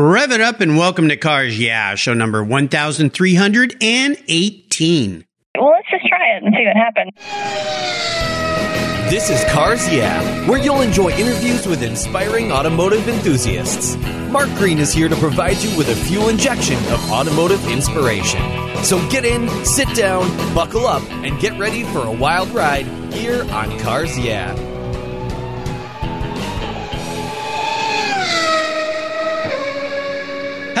Rev it up and welcome to Cars Yeah, show number 1318. Well, let's just try it and see what happens. This is Cars Yeah, where you'll enjoy interviews with inspiring automotive enthusiasts. Mark Green is here to provide you with a fuel injection of automotive inspiration. So get in, sit down, buckle up, and get ready for a wild ride here on Cars Yeah.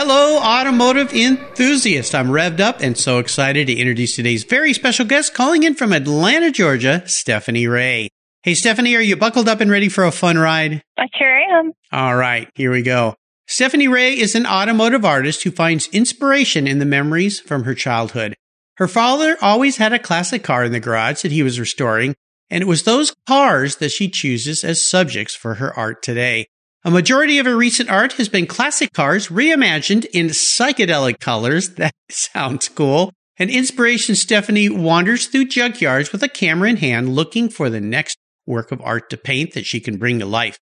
Hello, automotive enthusiast. I'm revved up and so excited to introduce today's very special guest calling in from Atlanta, Georgia, Stephanie Ray. Hey, Stephanie, are you buckled up and ready for a fun ride? I sure am. All right, here we go. Stephanie Ray is an automotive artist who finds inspiration in the memories from her childhood. Her father always had a classic car in the garage that he was restoring, and it was those cars that she chooses as subjects for her art today. A majority of her recent art has been classic cars reimagined in psychedelic colors. That sounds cool. And inspiration Stephanie wanders through junkyards with a camera in hand looking for the next work of art to paint that she can bring to life.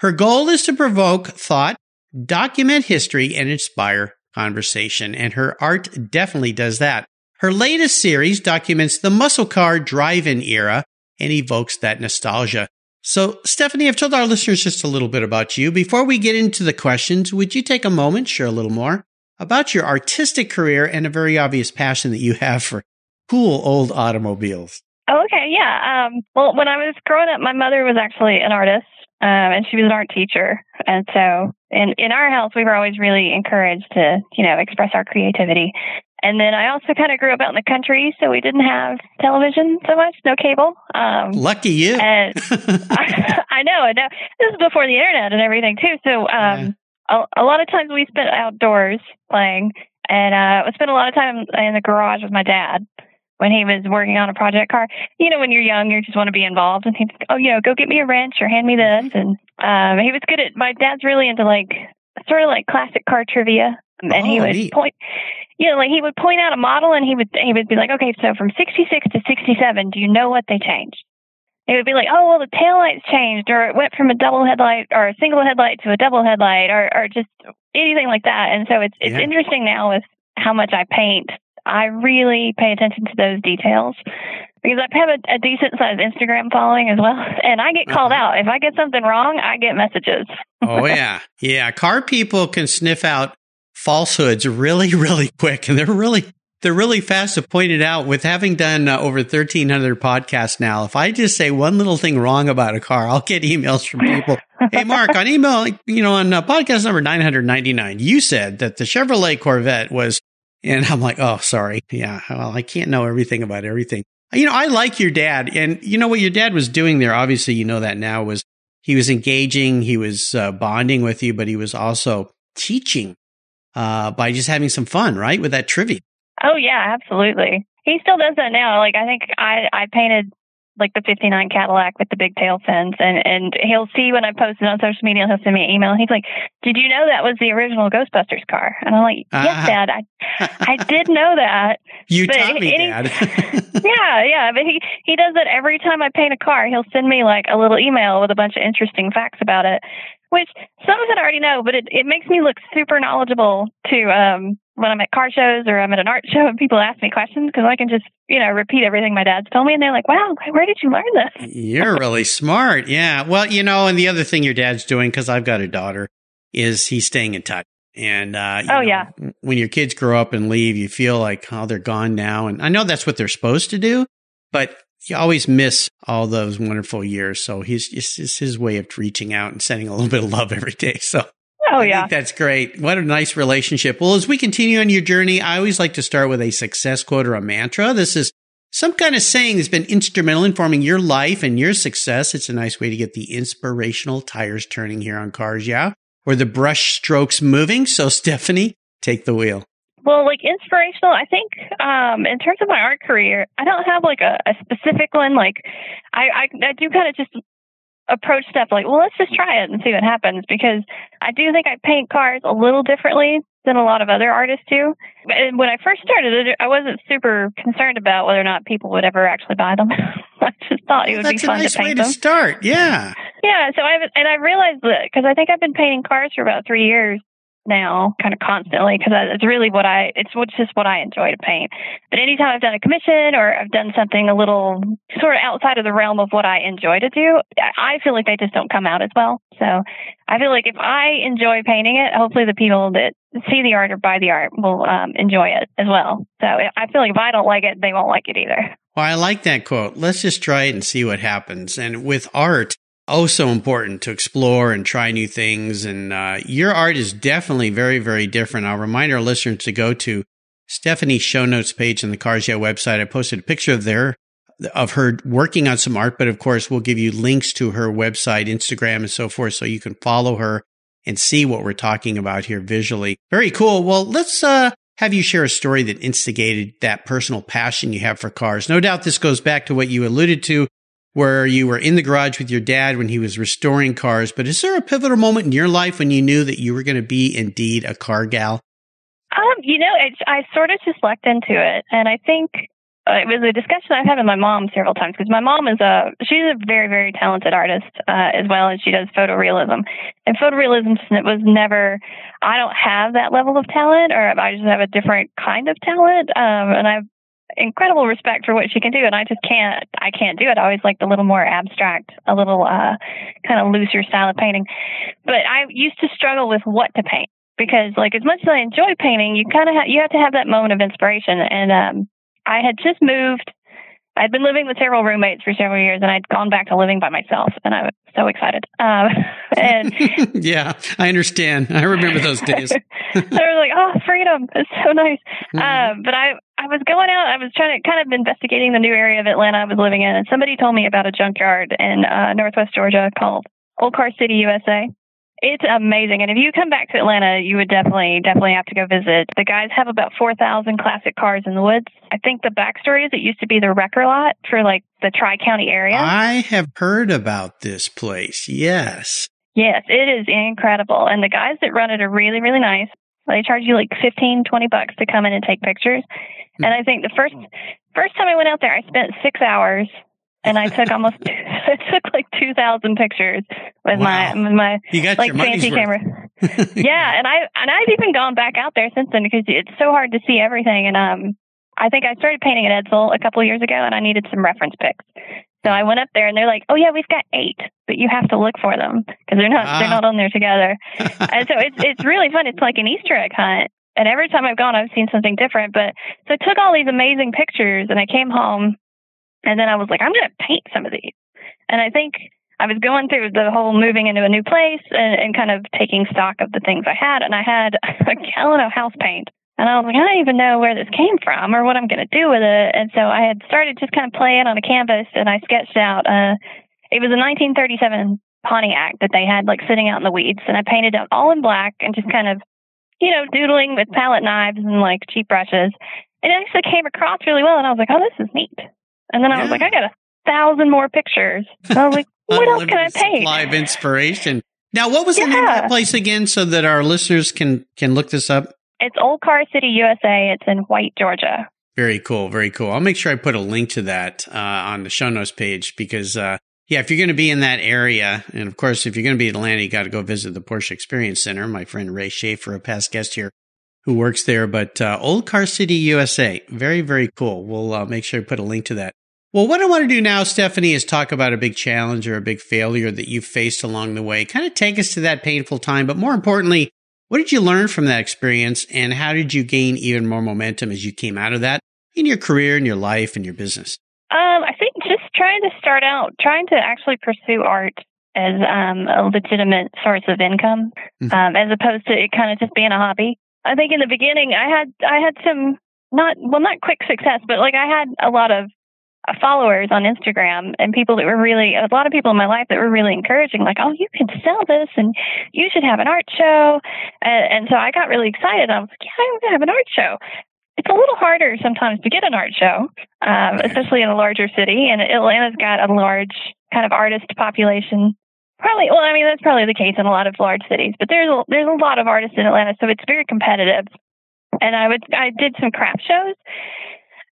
Her goal is to provoke thought, document history, and inspire conversation. And her art definitely does that. Her latest series documents the muscle car drive-in era and evokes that nostalgia. So, Stephanie, I've told our listeners just a little bit about you. Before we get into the questions, would you take a moment, share a little more about your artistic career and a very obvious passion that you have for cool old automobiles? Oh, okay, yeah. Um, well, when I was growing up, my mother was actually an artist, um, and she was an art teacher. And so, in in our house, we were always really encouraged to, you know, express our creativity. And then I also kind of grew up out in the country, so we didn't have television so much, no cable. Um, Lucky you. And I, I know, I know. This is before the internet and everything too. So um, yeah. a, a lot of times we spent outdoors playing, and uh, I spent a lot of time in the garage with my dad when he was working on a project car. You know, when you're young, you just want to be involved, and he'd, oh, you know, go get me a wrench or hand me this. And um, he was good at. My dad's really into like sort of like classic car trivia and oh, he would neat. point you know like he would point out a model and he would he would be like okay so from 66 to 67 do you know what they changed it would be like oh well the tail lights changed or it went from a double headlight or a single headlight to a double headlight or or just anything like that and so it's it's yeah. interesting now with how much i paint i really pay attention to those details because I have a, a decent sized Instagram following as well, and I get called uh-huh. out if I get something wrong. I get messages. oh yeah, yeah. Car people can sniff out falsehoods really, really quick, and they're really they're really fast to point it out. With having done uh, over thirteen hundred podcasts now, if I just say one little thing wrong about a car, I'll get emails from people. hey, Mark, on email, you know, on uh, podcast number nine hundred ninety nine, you said that the Chevrolet Corvette was, and I'm like, oh, sorry, yeah, well, I can't know everything about everything. You know, I like your dad, and you know what your dad was doing there. Obviously, you know that now was he was engaging, he was uh, bonding with you, but he was also teaching uh, by just having some fun, right? With that trivia. Oh yeah, absolutely. He still does that now. Like I think I I painted like the 59 Cadillac with the big tail fins. And and he'll see when I post it on social media he'll send me an email. And he's like did you know that was the original Ghostbusters car? And I'm like yes uh, dad I I did know that. You but taught me dad. Yeah yeah but he he does that every time I paint a car. He'll send me like a little email with a bunch of interesting facts about it which some of it I already know, but it, it makes me look super knowledgeable to um, when I'm at car shows or I'm at an art show and people ask me questions because I can just, you know, repeat everything my dad's told me and they're like, wow, where did you learn this? You're really smart. Yeah. Well, you know, and the other thing your dad's doing, because I've got a daughter, is he's staying in touch. And, uh, oh, know, yeah. When your kids grow up and leave, you feel like, oh, they're gone now. And I know that's what they're supposed to do, but you always miss all those wonderful years. So he's just his way of reaching out and sending a little bit of love every day. So Oh yeah. that's great. What a nice relationship. Well, as we continue on your journey, I always like to start with a success quote or a mantra. This is some kind of saying that's been instrumental in forming your life and your success. It's a nice way to get the inspirational tires turning here on cars. Yeah. Or the brush strokes moving. So Stephanie, take the wheel. Well, like inspirational, I think um, in terms of my art career, I don't have like a, a specific one. Like I, I, I do kind of just approach stuff like, well, let's just try it and see what happens because I do think I paint cars a little differently than a lot of other artists do. And when I first started, I wasn't super concerned about whether or not people would ever actually buy them. I just thought it would be fun nice to paint way them. To start, yeah, yeah. So I and I realized that because I think I've been painting cars for about three years now kind of constantly because it's really what I it's just what I enjoy to paint. But anytime I've done a commission or I've done something a little sort of outside of the realm of what I enjoy to do, I feel like they just don't come out as well. So I feel like if I enjoy painting it, hopefully the people that see the art or buy the art will um, enjoy it as well. So I feel like if I don't like it, they won't like it either. Well, I like that quote. Let's just try it and see what happens. And with art, oh so important to explore and try new things. And uh, your art is definitely very, very different. I'll remind our listeners to go to Stephanie's show notes page on the Cars website. I posted a picture of there of her working on some art, but of course we'll give you links to her website, Instagram, and so forth, so you can follow her and see what we're talking about here visually. Very cool. Well, let's uh, have you share a story that instigated that personal passion you have for cars. No doubt this goes back to what you alluded to where you were in the garage with your dad when he was restoring cars. But is there a pivotal moment in your life when you knew that you were going to be indeed a car gal? Um, you know, I, I sort of just lucked into it, and I think uh, it was a discussion I've had with my mom several times because my mom is a she's a very very talented artist uh, as well as she does photorealism, and photorealism was never I don't have that level of talent or I just have a different kind of talent, um, and I've incredible respect for what she can do and I just can't I can't do it. I always like the little more abstract, a little uh kind of looser style of painting. But I used to struggle with what to paint because like as much as I enjoy painting, you kind of ha- you have to have that moment of inspiration and um I had just moved I'd been living with several roommates for several years, and I'd gone back to living by myself, and I was so excited. Um, and yeah, I understand. I remember those days. I was like, "Oh, freedom! It's so nice." Mm-hmm. Um, but I, I was going out. I was trying to kind of investigating the new area of Atlanta I was living in, and somebody told me about a junkyard in uh, Northwest Georgia called Old Car City, USA. It's amazing. And if you come back to Atlanta, you would definitely, definitely have to go visit. The guys have about 4,000 classic cars in the woods. I think the backstory is it used to be the wrecker lot for like the Tri County area. I have heard about this place. Yes. Yes, it is incredible. And the guys that run it are really, really nice. They charge you like 15, 20 bucks to come in and take pictures. Hmm. And I think the first, first time I went out there, I spent six hours and I took almost I took like two thousand pictures with wow. my with my like fancy camera. yeah, and I and I've even gone back out there since then because it's so hard to see everything. And um, I think I started painting at Edsel a couple of years ago, and I needed some reference pics. So I went up there, and they're like, "Oh yeah, we've got eight, but you have to look for them because they're not ah. they're not on there together." and so it's it's really fun. It's like an Easter egg hunt. And every time I've gone, I've seen something different. But so I took all these amazing pictures, and I came home and then I was like, I'm going to paint some of these. And I think I was going through the whole moving into a new place and, and kind of taking stock of the things I had. And I had a gallon of house paint. And I was like, I don't even know where this came from or what I'm going to do with it. And so I had started just kind of playing on a canvas and I sketched out, uh, it was a 1937 Pontiac that they had like sitting out in the weeds. And I painted it all in black and just kind of, you know, doodling with palette knives and like cheap brushes. And it actually came across really well. And I was like, oh, this is neat. And then I was like, I got a thousand more pictures. And I was like, what else can I paint? Live inspiration. Now, what was yeah. the name of that place again, so that our listeners can can look this up? It's Old Car City, USA. It's in White, Georgia. Very cool, very cool. I'll make sure I put a link to that uh, on the show notes page because, uh, yeah, if you're going to be in that area, and of course, if you're going to be in Atlanta, you got to go visit the Porsche Experience Center. My friend Ray Schaefer, a past guest here, who works there. But uh, Old Car City, USA, very, very cool. We'll uh, make sure I put a link to that. Well, what I want to do now, Stephanie, is talk about a big challenge or a big failure that you faced along the way. Kind of take us to that painful time, but more importantly, what did you learn from that experience and how did you gain even more momentum as you came out of that in your career, in your life, and your business? Um, I think just trying to start out, trying to actually pursue art as um, a legitimate source of income, mm-hmm. um, as opposed to it kind of just being a hobby. I think in the beginning, I had I had some not well not quick success, but like I had a lot of followers on Instagram and people that were really a lot of people in my life that were really encouraging, like, "Oh, you can sell this, and you should have an art show." And, and so I got really excited. I was like, "Yeah, I'm gonna have an art show." It's a little harder sometimes to get an art show, um, especially in a larger city. And Atlanta's got a large kind of artist population. Probably, well, I mean that's probably the case in a lot of large cities, but there's a, there's a lot of artists in Atlanta, so it's very competitive. And I would I did some craft shows,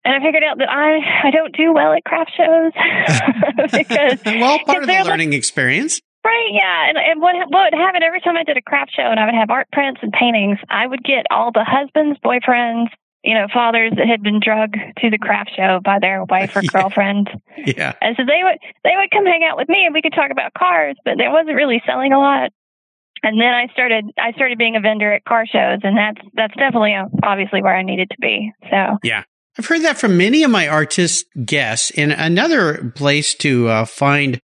and I figured out that I I don't do well at craft shows because well, part of the learning like, experience. Right, yeah, and, and what what would happen every time I did a craft show and I would have art prints and paintings, I would get all the husbands, boyfriends, you know, fathers that had been drugged to the craft show by their wife or Yeah. girlfriend. Yeah. And so they would they would come hang out with me and we could talk about cars, but there wasn't really selling a lot. And then I started I started being a vendor at car shows and that's that's definitely obviously where I needed to be. So I've heard that from many of my artist guests. And another place to uh, find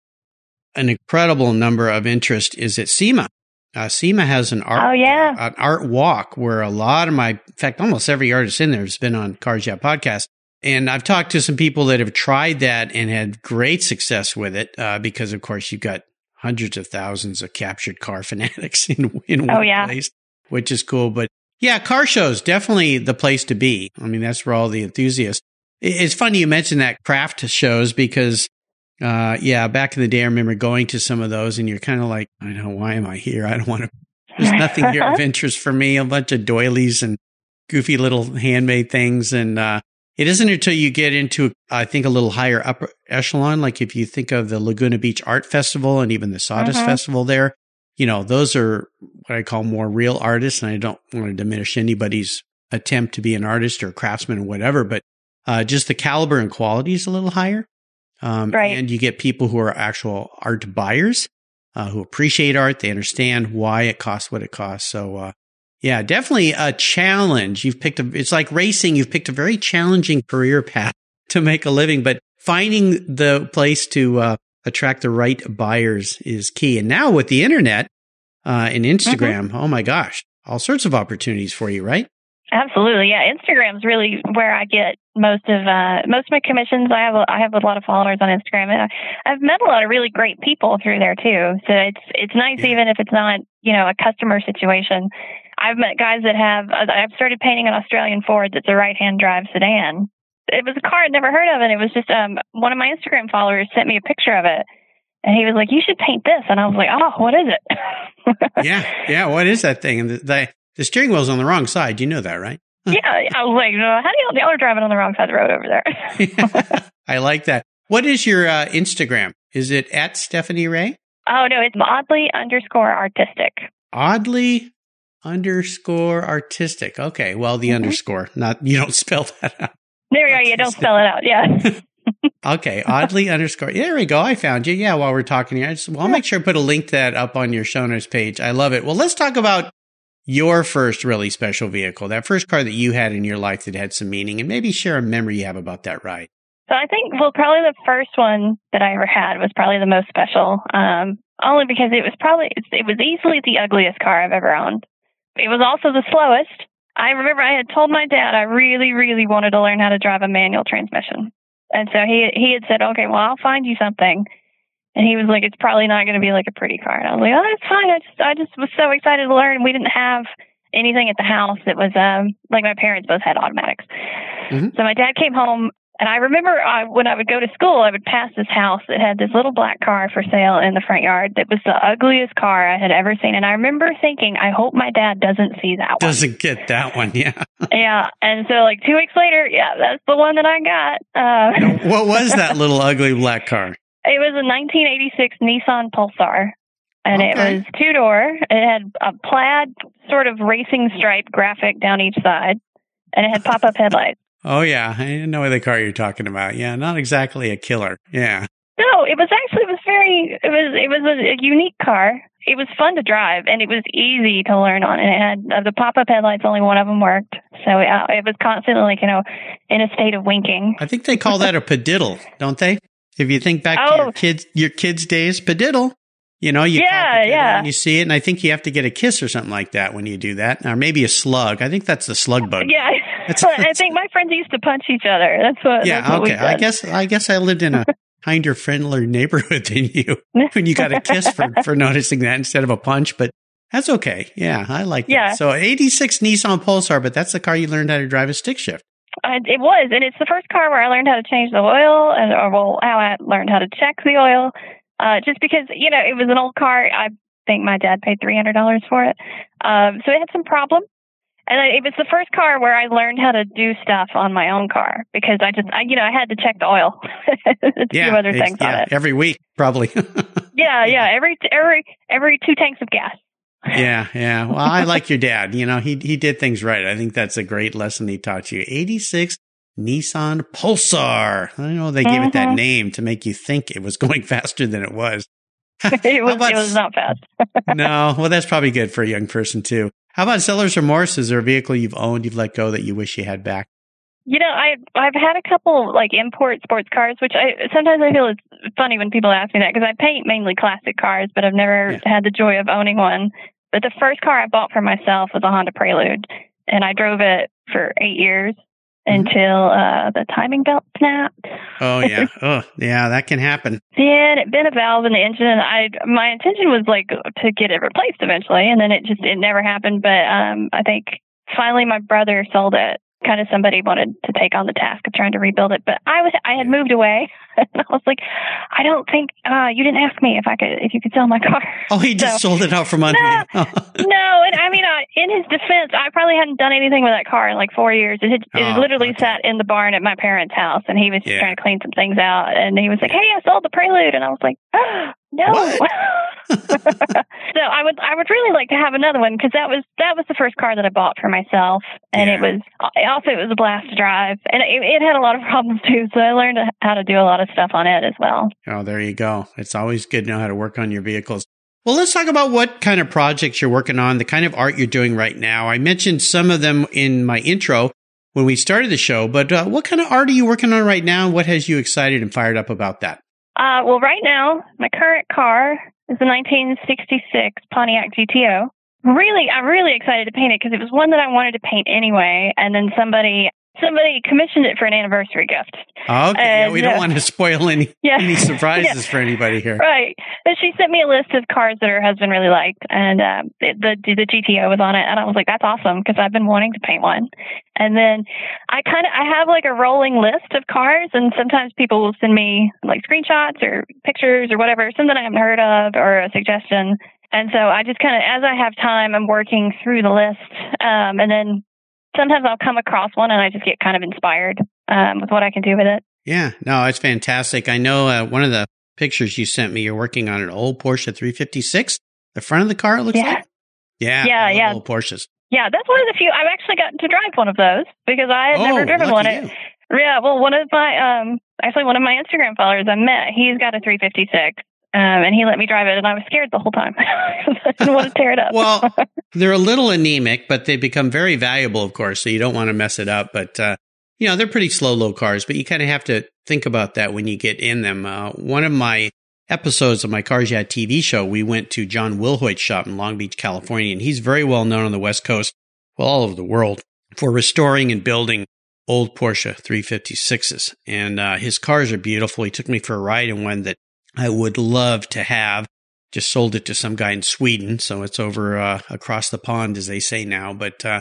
an incredible number of interest is at SEMA. Uh, SEMA has an art, Oh, yeah. uh, an art walk where a lot of my, in fact, almost every artist in there has been on Cars Yeah podcast. And I've talked to some people that have tried that and had great success with it uh, because, of course, you've got hundreds of thousands of captured car fanatics in, in one Oh, yeah. place, which is cool. But yeah, car shows definitely the place to be. I mean, that's where all the enthusiasts. It's funny you mentioned that craft shows because, uh, yeah, back in the day, I remember going to some of those, and you're kind of like, I don't know why am I here? I don't want to. There's nothing here of interest for me. A bunch of doilies and goofy little handmade things, and uh, it isn't until you get into, I think, a little higher upper echelon. Like if you think of the Laguna Beach Art Festival and even the Sawdust Mhm. Festival there, you know, those are what I call more real artists. And I don't want to diminish anybody's attempt to be an artist or a craftsman or whatever, but uh, just the caliber and quality is a little higher. Um, Right. And you get people who are actual art buyers uh, who appreciate art. They understand why it costs what it costs. So, uh, yeah, definitely a challenge. You've picked a, it's like racing. You've picked a very challenging career path to make a living, but finding the place to uh, attract the right buyers is key. And now with the internet uh, and Instagram, oh my gosh, all sorts of opportunities for you, right? Absolutely, yeah. Instagram's really where I get most of uh, most of my commissions. I have a, I have a lot of followers on Instagram, and I, I've met a lot of really great people through there too. So it's it's nice Yeah. even if it's not you know a customer situation. I've met guys that have. uh, I've started painting an Australian Ford that's a right hand drive sedan. It was a car I'd never heard of, and it was just um one of my Instagram followers sent me a picture of it. And he was like, "You should paint this," and I was like, "Oh, what is it?" yeah, yeah. What is that thing? And the, the the steering wheel's on the wrong side. You know that, right? yeah, I was like, "Uh, "How do y'all, y'all are driving on the wrong side of the road over there?" I like that. What is your uh, Instagram? Is it at Stephanie Ray? Oh no, it's oddly underscore artistic. Oddly underscore artistic. Okay, well, the Mhm. underscore, not you don't spell that out. There we go. You don't spell it out. Yeah. Okay, oddly underscore. There we go. I found you. Yeah, while we're talking here, I just, well, I'll make sure I put a link to that up on your show notes page. I love it. Well, let's talk about your first really special vehicle, that first car that you had in your life that had some meaning, and maybe share a memory you have about that ride. So I think well, probably the first one that I ever had was probably the most special. Um, only because it was probably it was easily the ugliest car I've ever owned. It was also the slowest. I remember I had told my dad I really, really wanted to learn how to drive a manual transmission, and so he he had said, "Okay, well, I'll find you something." And he was like, "It's probably not going to be like a pretty car." And I was like, "Oh, that's fine. I just I just was so excited to learn. We didn't have anything at the house that was um like my parents both had automatics. Mhm. So my dad came home and I remember I, when I would go to school, I would pass this house that had this little black car for sale in the front yard that was the ugliest car I had ever seen. And I remember thinking, I hope my dad doesn't see that one. Doesn't get that one. Yeah. yeah. And so, like, two weeks later, yeah, that's the one that I got. Uh, what was that little ugly black car? it was a 1986 Nissan Pulsar. And it was two door. It had a plaid sort of racing stripe graphic down each side, and it had pop up headlights. Oh yeah, I didn't know the car you're talking about. Yeah, not exactly a killer. Yeah. No, it was actually it was very it was it was a, a unique car. It was fun to drive and it was easy to learn on. And it had uh, the pop up headlights. Only one of them worked, so uh, it was constantly like you know in a state of winking. I think they call that a padiddle, don't they? If you think back to your Oh. kids, your kids' days, padiddle. You know, you Yeah, yeah. and you see it, and I think you have to get a kiss or something like that when you do that, or maybe a slug. I think that's the slug bug. Yeah, That's- I think my friends used to punch each other. That's what. Yeah, that's what okay. I guess I guess I lived in a kinder, friendlier neighborhood than you when you got a kiss for, for noticing that instead of a punch, but that's okay. Yeah, I like that. Yeah. So 86 Nissan Pulsar, but that's the car you learned how to drive a stick shift. Uh, it was, and it's the first car where I learned how to change the oil, and or well, how I learned how to check the oil. Uh, just because you know it was an old car, I think my dad paid three hundred dollars for it. Um, so it had some problems, and it was the first car where I learned how to do stuff on my own car because I just, I, you know, I had to check the oil, a yeah, few other things yeah, on it. every week probably. Yeah, yeah, every every every two tanks of gas. yeah, yeah. Well, I like your dad. You know, he he did things right. I think that's a great lesson he taught you. 86 Nissan Pulsar. I know they gave it that Mhm. name to make you think it was going faster than it was. it was about it was not fast. no, well, that's probably good for a young person too. How about seller's remorse? Is there a vehicle you've owned, you've let go that you wish you had back? You know, I I've had a couple like import sports cars, which I sometimes I feel it's funny when people ask me that because I paint mainly classic cars, but I've never Yeah. had the joy of owning one. But the first car I bought for myself was a Honda Prelude, and I drove it for eight years. Until uh the timing belt snapped. Oh yeah, oh yeah, that can happen. Then it bent a valve in the engine, and I my intention was like to get it replaced eventually, and then it just it never happened. But um, I think finally my brother sold it. Kind of somebody wanted to take on the task of trying to rebuild it, but I was I had moved away, and I was like, I don't think uh, you didn't ask me if I could if you could sell my car. Oh, he just So- sold it out from under No, you. no, and I mean, I, in his defense, I probably hadn't done anything with that car in like four years. It had, it Oh, literally okay. sat in the barn at my parents' house, and he was just Yeah. trying to clean some things out. And he was like, "Hey, I sold the Prelude," and I was like, "No." What? so I would, I would really like to have another one because that was that was the first car that I bought for myself, and it was also it was a blast to drive, and it, it had a lot of problems too. So I learned how to do a lot of stuff on it as well. Oh, there you go. It's always good to know how to work on your vehicles. Well, let's talk about what kind of projects you're working on, the kind of art you're doing right now. I mentioned some of them in my intro when we started the show, but uh, what kind of art are you working on right now? What has you excited and fired up about that? Uh, well, right now, my current car is a 1966 Pontiac GTO. Really, I'm really excited to paint it because it was one that I wanted to paint anyway, and then somebody somebody commissioned it for an anniversary gift. Okay, yeah, Uh, we don't no. want to spoil any Yeah, any surprises for anybody here. right. But she sent me a list of cars that her husband really liked, and um, the, the the GTO was on it, and I was like, "That's awesome," because I've been wanting to paint one. And then I kind of I have like a rolling list of cars, and sometimes people will send me like screenshots or pictures or whatever, something I haven't heard of or a suggestion. And so I just kind of, as I have time, I'm working through the list, um, and then sometimes I'll come across one and I just get kind of inspired um, with what I can do with it. Yeah, no, it's fantastic. I know uh, one of the pictures you sent me, you're working on an old Porsche 356. The front of the car, it looks Yeah. like. Yeah, Yeah, yeah. Old Porsches. Yeah, that's one of the few I've actually gotten to drive one of those because I had oh, never driven one. Yeah, well, one of my um, actually one of my Instagram followers I met, he's got a 356, um, and he let me drive it, and I was scared the whole time. I didn't want to tear it up. Well, they're a little anemic, but they become very valuable, of course. So you don't want to mess it up. But uh, you know, they're pretty slow, low cars. But you kind of have to think about that when you get in them. Uh, one of my episodes of my Cars Yeah TV show, we went to John Wilhoit's shop in Long Beach, California, and he's very well known on the West Coast, well, all over the world, for restoring and building old Porsche 356s. And uh, his cars are beautiful. He took me for a ride in one that I would love to have just sold it to some guy in Sweden, so it's over uh, across the pond, as they say now. But uh,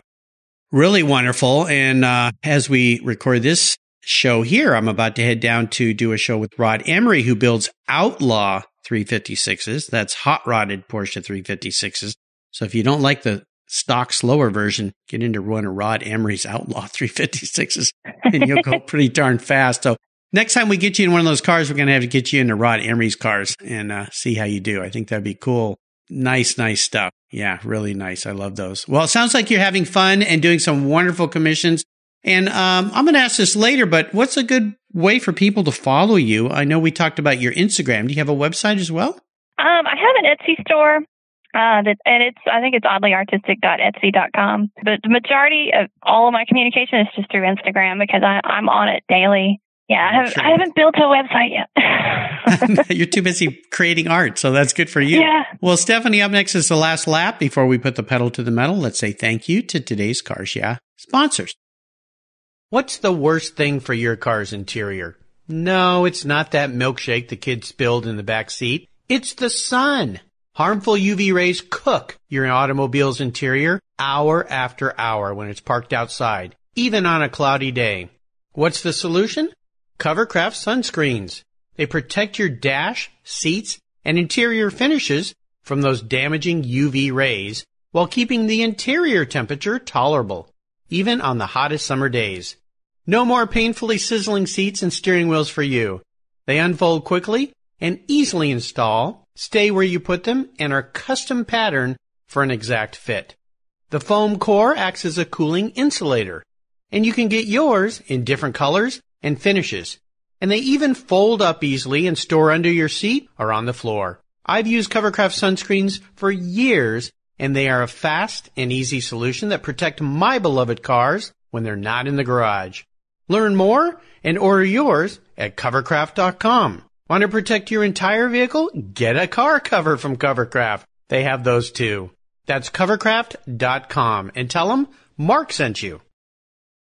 really wonderful. And uh, as we record this show here, I'm about to head down to do a show with Rod Emory, who builds Outlaw 356s. That's hot rodded Porsche 356s. So if you don't like the stock slower version, get into one of Rod Emory's Outlaw 356s, and you'll go pretty darn fast. So Next time we get you in one of those cars, we're going to have to get you into Rod Emory's cars and uh, see how you do. I think that'd be cool. Nice, nice stuff. Yeah, really nice. I love those. Well, it sounds like you're having fun and doing some wonderful commissions. And um, I'm going to ask this later, but what's a good way for people to follow you? I know we talked about your Instagram. Do you have a website as well? Um, I have an Etsy store, uh, that, and it's I think it's oddlyartistic.etsy.com. But the majority of all of my communication is just through Instagram because I, I'm on it daily. Yeah, I haven't, Sure. I haven't built a website yet. you're too busy creating art, so that's good for you. Yeah. Well, Stephanie, up next is the last lap before we put the pedal to the metal. Let's say thank you to today's Cars Yeah sponsors. What's the worst thing for your car's interior? No, it's not that milkshake the kids spilled in the back seat. It's the sun. Harmful UV rays cook your automobile's interior hour after hour when it's parked outside, even on a cloudy day. What's the solution? Covercraft sunscreens. They protect your dash, seats, and interior finishes from those damaging UV rays while keeping the interior temperature tolerable, even on the hottest summer days. No more painfully sizzling seats and steering wheels for you. They unfold quickly and easily install, stay where you put them, and are custom patterned for an exact fit. The foam core acts as a cooling insulator, and you can get yours in different colors and finishes. And they even fold up easily and store under your seat or on the floor. I've used Covercraft sunscreens for years, and they are a fast and easy solution that protect my beloved cars when they're not in the garage. Learn more and order yours at covercraft.com. Want to protect your entire vehicle? Get a car cover from Covercraft. They have those too. That's covercraft.com and tell them Mark sent you.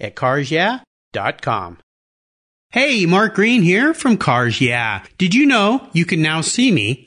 at carsyeah.com. Hey, Mark Green here from Cars Yeah. Did you know you can now see me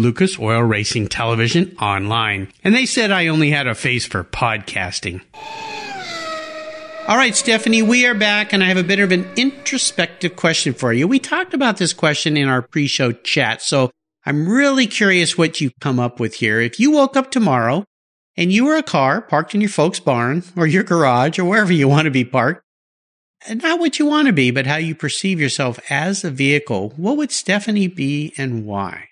Lucas Oil Racing Television online. And they said I only had a face for podcasting. All right, Stephanie, we are back, and I have a bit of an introspective question for you. We talked about this question in our pre show chat, so I'm really curious what you come up with here. If you woke up tomorrow and you were a car parked in your folks' barn or your garage or wherever you want to be parked, not what you want to be, but how you perceive yourself as a vehicle, what would Stephanie be and why?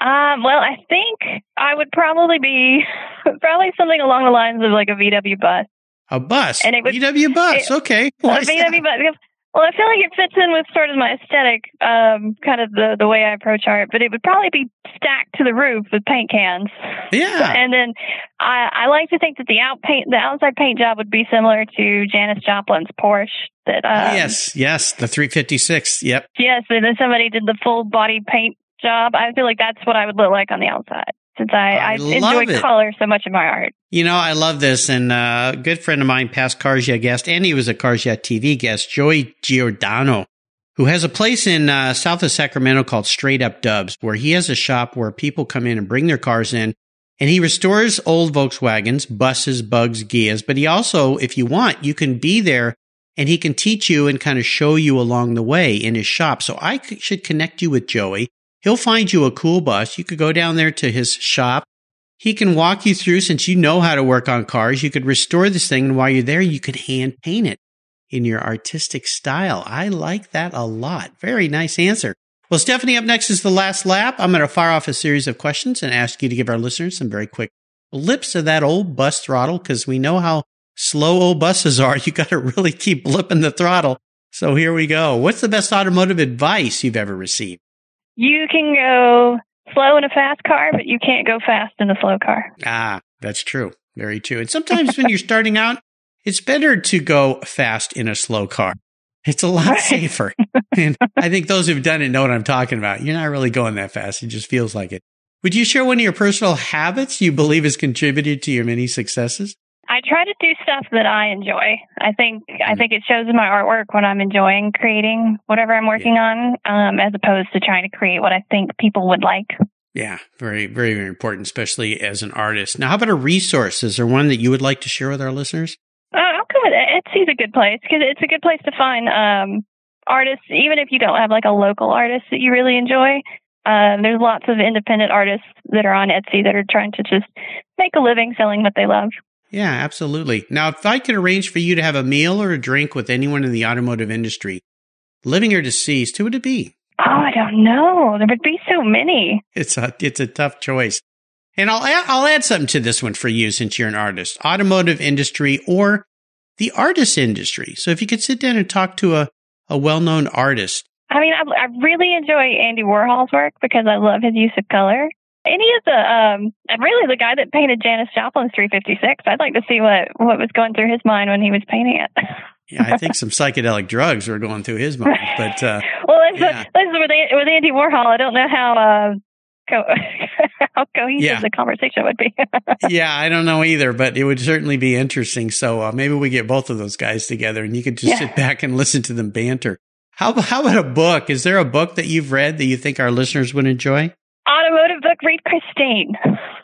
Um, well, I think I would probably be probably something along the lines of like a VW bus. A bus, And it would- VW bus. it- okay, A Why that? VW bus. because- Well, I feel like it fits in with sort of my aesthetic, um, kind of the the way I approach art. But it would probably be stacked to the roof with paint cans. Yeah, And then I, I like to think that the out paint, the outside paint job would be similar to Janis Joplin's Porsche. That um, yes, yes, the 356. Yep. yes, and then somebody did the full body paint job. I feel like that's what I would look like on the outside, since I, I I, enjoy it. color so much in my art. You know, I love this. And uh, a good friend of mine, past Yeah guest, and he was a Yeah TV guest, Joey Giordano, who has a place in uh, south of Sacramento called Straight Up Dubs, where he has a shop where people come in and bring their cars in. And he restores old Volkswagens, buses, bugs, Ghias. But he also, if you want, you can be there and he can teach you and kind of show you along the way in his shop. So I should connect you with Joey. He'll find you a cool bus. You could go down there to his shop. He can walk you through since you know how to work on cars. You could restore this thing, and while you're there, you could hand paint it in your artistic style. I like that a lot. Very nice answer. Well, Stephanie, up next is the last lap. I'm going to fire off a series of questions and ask you to give our listeners some very quick blips of that old bus throttle because we know how slow old buses are. You got to really keep blipping the throttle. So here we go. What's the best automotive advice you've ever received? You can go slow in a fast car, but you can't go fast in a slow car. Ah, that's true. Very true. And sometimes when you're starting out, it's better to go fast in a slow car. It's a lot Right. safer. and I think those who've done it know what I'm talking about. You're not really going that fast. It just feels like it. Would you share one of your personal habits you believe has contributed to your many successes? I try to do stuff that I enjoy. I think I think it shows in my artwork when I'm enjoying creating whatever I'm working on, um, as opposed to trying to create what I think people would like. Yeah, very, very, very important, especially as an artist. Now, how about a resource? Is there one that you would like to share with our listeners? Uh, I'll go with it. Etsy's a good place because it's a good place to find um, artists, even if you don't have like a local artist that you really enjoy. Um, there's lots of independent artists that are on Etsy that are trying to just make a living selling what they love. Yeah, absolutely. Now, if I could arrange for you to have a meal or a drink with anyone in the automotive industry, living or deceased, who would it be? Oh, I don't know. There would be so many. It's a it's a tough choice. And I'll add, I'll add something to this one for you since you're an artist, automotive industry or the artist industry. So if you could sit down and talk to a, a well-known artist. I mean, I, I really enjoy Andy Warhol's work because I love his use of color. Any of the, um, and really the guy that painted Janis Joplin's 356. I'd like to see what what was going through his mind when he was painting it. yeah, I think some psychedelic drugs were going through his mind. But uh, well, that's, yeah. that's with, with Andy Warhol. I don't know how uh, co- how cohesive yeah. the conversation would be. yeah, I don't know either, but it would certainly be interesting. So uh, maybe we get both of those guys together, and you could just yeah. sit back and listen to them banter. How how about a book? Is there a book that you've read that you think our listeners would enjoy? Automotive book. Read Christine.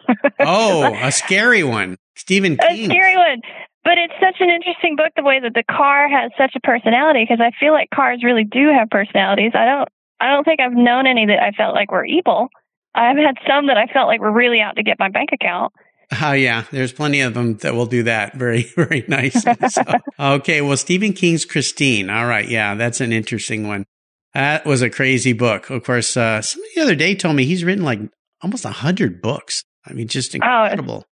oh, a scary one. Stephen King. A scary one. But it's such an interesting book, the way that the car has such a personality, because I feel like cars really do have personalities. I don't, I don't think I've known any that I felt like were evil. I've had some that I felt like were really out to get my bank account. Oh yeah, there's plenty of them that will do that. Very, very nicely. so, okay, well, Stephen King's Christine. All right, yeah, that's an interesting one. That was a crazy book. Of course, uh, somebody the other day told me he's written like almost a hundred books. I mean, just oh, incredible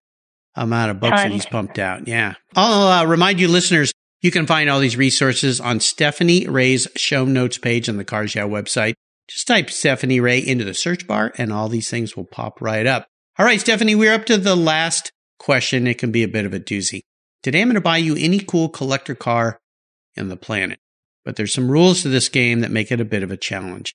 oh, amount of books tons. that he's pumped out. Yeah, I'll uh, remind you, listeners, you can find all these resources on Stephanie Ray's show notes page on the Cars Yeah website. Just type Stephanie Ray into the search bar and all these things will pop right up. All right, Stephanie, we're up to the last question. It can be a bit of a doozy. Today I'm going to buy you any cool collector car in the planet. But there's some rules to this game that make it a bit of a challenge.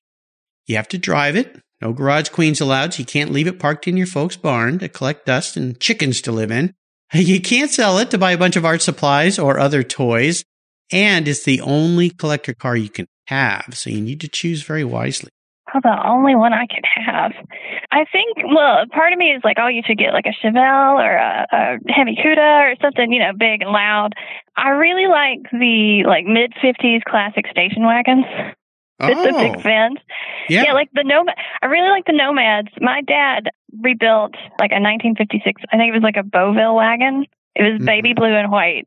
You have to drive it. No garage queens allowed. So you can't leave it parked in your folks' barn to collect dust and chickens to live in. You can't sell it to buy a bunch of art supplies or other toys. And it's the only collector car you can have. So you need to choose very wisely. Oh, the only one I could have. I think, well, part of me is like, oh, you should get like a Chevelle or a, a Hemi Cuda or something, you know, big and loud. I really like the like mid 50s classic station wagons. Oh. It's a big oh. fence. Yeah. yeah, like the Nomad. I really like the Nomads. My dad rebuilt like a 1956, I think it was like a Beauville wagon. It was mm-hmm. baby blue and white.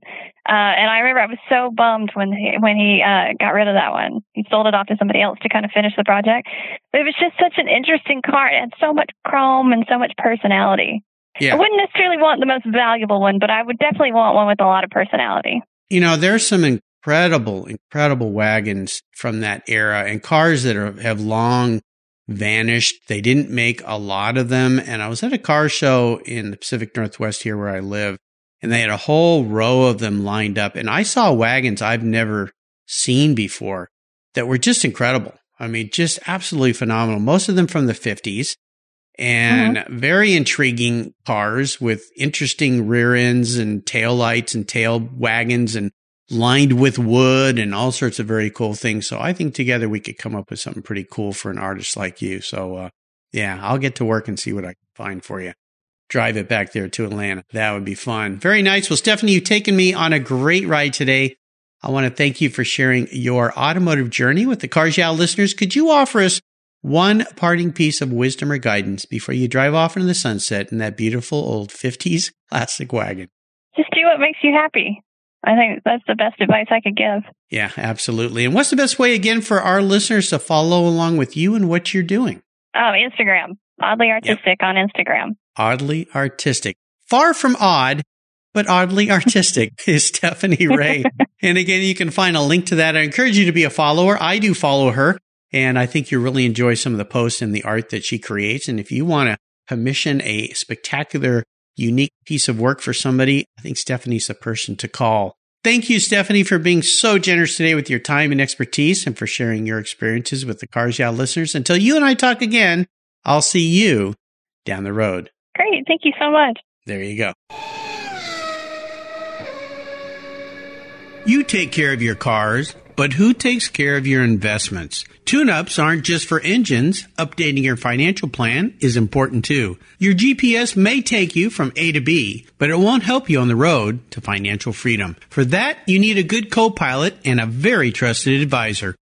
Uh, and I remember I was so bummed when he, when he uh, got rid of that one. He sold it off to somebody else to kind of finish the project. But it was just such an interesting car. It had so much chrome and so much personality. Yeah. I wouldn't necessarily want the most valuable one, but I would definitely want one with a lot of personality. You know, there's some incredible, incredible wagons from that era and cars that are, have long vanished. They didn't make a lot of them. And I was at a car show in the Pacific Northwest here where I live and they had a whole row of them lined up. And I saw wagons I've never seen before that were just incredible. I mean, just absolutely phenomenal. Most of them from the 50s and mm-hmm. very intriguing cars with interesting rear ends and tail lights and tail wagons and lined with wood and all sorts of very cool things. So I think together we could come up with something pretty cool for an artist like you. So, uh, yeah, I'll get to work and see what I can find for you drive it back there to Atlanta. That would be fun. Very nice. Well, Stephanie, you've taken me on a great ride today. I want to thank you for sharing your automotive journey with the Cars Yeah listeners. Could you offer us one parting piece of wisdom or guidance before you drive off into the sunset in that beautiful old 50s classic wagon? Just do what makes you happy. I think that's the best advice I could give. Yeah, absolutely. And what's the best way, again, for our listeners to follow along with you and what you're doing? Oh, Instagram. Oddly Artistic yep. on Instagram. Oddly Artistic. Far from odd, but oddly artistic is Stephanie Ray. and again, you can find a link to that. I encourage you to be a follower. I do follow her, and I think you'll really enjoy some of the posts and the art that she creates. And if you want to commission a spectacular, unique piece of work for somebody, I think Stephanie's the person to call. Thank you, Stephanie, for being so generous today with your time and expertise and for sharing your experiences with the Cars Yeah listeners. Until you and I talk again, I'll see you down the road. Great. Thank you so much. There you go. You take care of your cars, but who takes care of your investments? Tune ups aren't just for engines. Updating your financial plan is important too. Your GPS may take you from A to B, but it won't help you on the road to financial freedom. For that, you need a good co pilot and a very trusted advisor.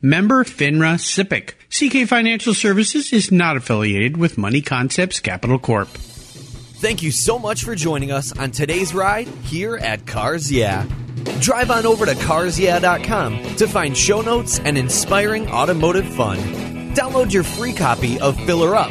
Member FINRA SIPC. CK Financial Services is not affiliated with Money Concepts Capital Corp. Thank you so much for joining us on today's ride here at Cars Yeah. Drive on over to carsyeah.com to find show notes and inspiring automotive fun. Download your free copy of Filler Up,